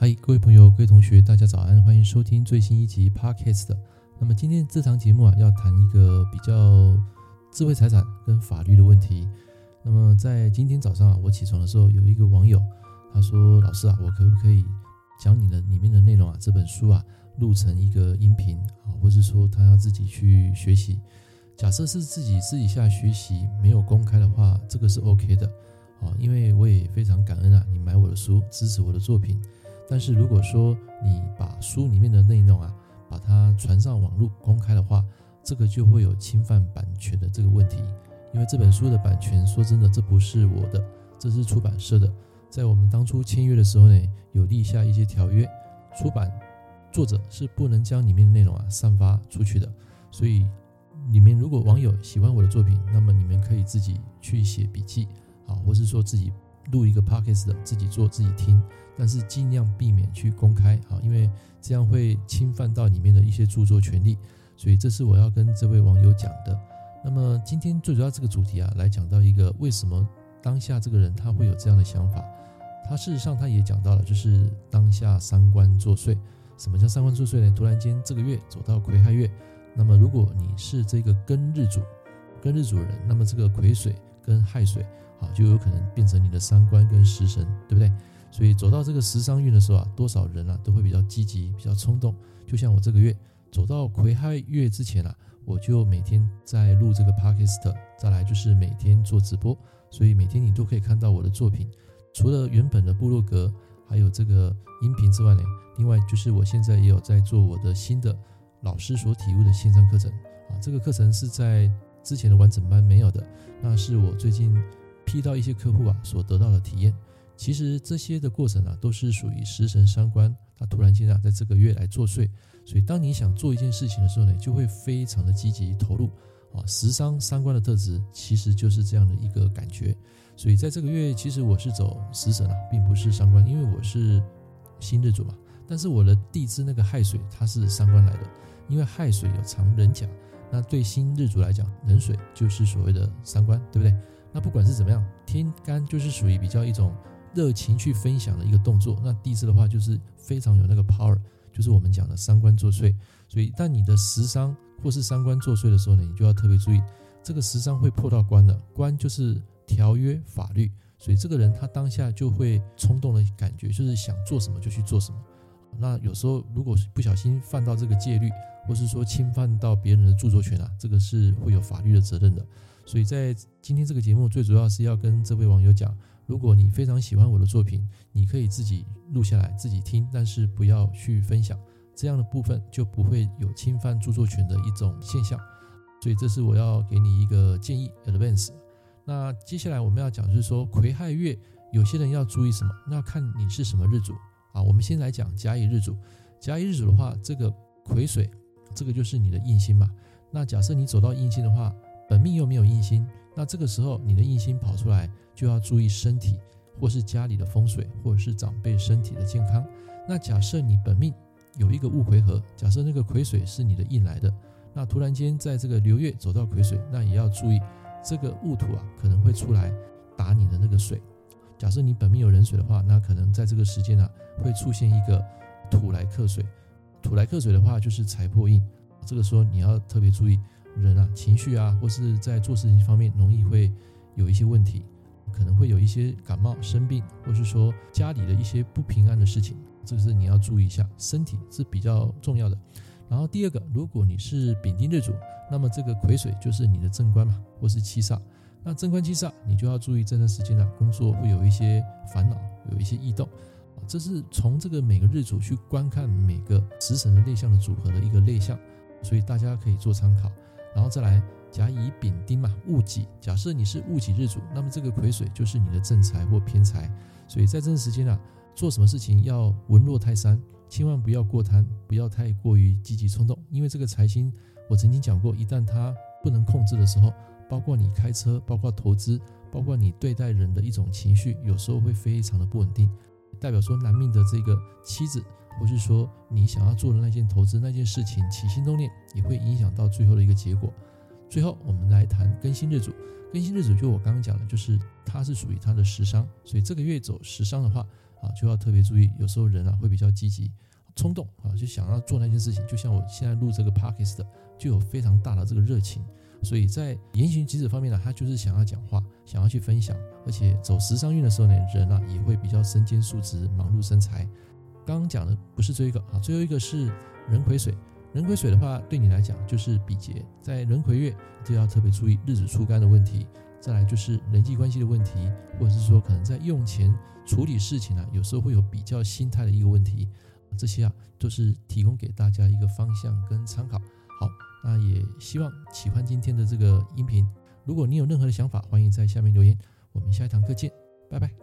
嗨，各位朋友、各位同学，大家早安，欢迎收听最新一集 Podcast。那么今天这堂节目啊，要谈一个比较智慧财产跟法律的问题。那么在今天早上啊，我起床的时候，有一个网友他说：“老师啊，我可不可以将你的里面的内容啊，这本书啊，录成一个音频啊，或是说他要自己去学习？假设是自己私底下学习，没有公开的话，这个是 OK 的啊，因为我也非常感恩啊，你买我的书，支持我的作品。”但是如果说你把书里面的内容啊，把它传上网络公开的话，这个就会有侵犯版权的这个问题。因为这本书的版权，说真的，这不是我的，这是出版社的。在我们当初签约的时候呢，有立下一些条约，出版作者是不能将里面的内容啊散发出去的。所以，你们如果网友喜欢我的作品，那么你们可以自己去写笔记啊，或是说自己。录一个 podcast 的，自己做自己听，但是尽量避免去公开啊，因为这样会侵犯到里面的一些著作权利，所以这是我要跟这位网友讲的。那么今天最主要这个主题啊，来讲到一个为什么当下这个人他会有这样的想法，他事实上他也讲到了，就是当下三官作祟。什么叫三官作祟呢？突然间这个月走到癸亥月，那么如果你是这个庚日主，庚日主人，那么这个癸水跟亥水。啊，就有可能变成你的三官跟食神，对不对？所以走到这个食伤运的时候啊，多少人啊都会比较积极、比较冲动。就像我这个月走到癸亥月之前啊，我就每天在录这个 podcast，再来就是每天做直播，所以每天你都可以看到我的作品。除了原本的部落格还有这个音频之外呢，另外就是我现在也有在做我的新的老师所体悟的线上课程啊，这个课程是在之前的完整班没有的，那是我最近。批到一些客户啊所得到的体验，其实这些的过程啊都是属于食神伤官，他突然间啊在这个月来作祟，所以当你想做一件事情的时候呢，就会非常的积极投入啊。食伤伤官的特质其实就是这样的一个感觉，所以在这个月其实我是走食神啊，并不是伤官，因为我是辛日主嘛。但是我的地支那个亥水它是伤官来的，因为亥水有藏人甲，那对辛日主来讲，壬水就是所谓的伤官，对不对？那不管是怎么样，天干就是属于比较一种热情去分享的一个动作。那地支的话，就是非常有那个 power，就是我们讲的三官作祟。所以，当你的食伤或是三官作祟的时候呢，你就要特别注意，这个食伤会破到官的，官就是条约法律。所以，这个人他当下就会冲动的感觉，就是想做什么就去做什么。那有时候如果不小心犯到这个戒律，或是说侵犯到别人的著作权啊，这个是会有法律的责任的。所以在今天这个节目，最主要是要跟这位网友讲，如果你非常喜欢我的作品，你可以自己录下来自己听，但是不要去分享，这样的部分就不会有侵犯著作权的一种现象。所以这是我要给你一个建议，advance。那接下来我们要讲就是说，癸亥月有些人要注意什么？那要看你是什么日主啊。我们先来讲甲乙日主，甲乙日主的话，这个癸水，这个就是你的印星嘛。那假设你走到印星的话，本命又没有印星，那这个时候你的印星跑出来，就要注意身体，或是家里的风水，或者是长辈身体的健康。那假设你本命有一个戊癸合，假设那个癸水是你的印来的，那突然间在这个流月走到癸水，那也要注意这个戊土啊可能会出来打你的那个水。假设你本命有壬水的话，那可能在这个时间啊会出现一个土来克水，土来克水的话就是财破印，这个时候你要特别注意。人啊，情绪啊，或是在做事情方面容易会有一些问题，可能会有一些感冒生病，或是说家里的一些不平安的事情，这个是你要注意一下，身体是比较重要的。然后第二个，如果你是丙丁日主，那么这个癸水就是你的正官嘛，或是七煞。那正官七煞，你就要注意这段时间呢，工作会有一些烦恼，有一些异动。啊，这是从这个每个日主去观看每个食神的类象的组合的一个类象，所以大家可以做参考。然后再来甲乙丙丁嘛，戊己。假设你是戊己日主，那么这个癸水就是你的正财或偏财。所以在这段时间啊，做什么事情要文若泰山，千万不要过贪，不要太过于积极冲动。因为这个财星，我曾经讲过，一旦它不能控制的时候，包括你开车，包括投资，包括你对待人的一种情绪，有时候会非常的不稳定。代表说男命的这个妻子。或是说你想要做的那件投资那件事情起心动念也会影响到最后的一个结果。最后我们来谈更新日主，更新日主就我刚刚讲的，就是它是属于它的食伤，所以这个月走食伤的话，啊，就要特别注意，有时候人啊会比较积极、冲动啊，就想要做那件事情。就像我现在录这个 podcast 的，就有非常大的这个热情。所以在言行举止方面呢，他就是想要讲话，想要去分享，而且走时尚运的时候呢，人啊也会比较身兼数职，忙碌生财。刚刚讲的不是最后一个啊，最后一个是壬癸水。壬癸水的话，对你来讲就是比劫，在壬癸月就要特别注意日子出干的问题。再来就是人际关系的问题，或者是说可能在用钱处理事情啊，有时候会有比较心态的一个问题。这些啊都是提供给大家一个方向跟参考。好，那也希望喜欢今天的这个音频。如果你有任何的想法，欢迎在下面留言。我们下一堂课见，拜拜。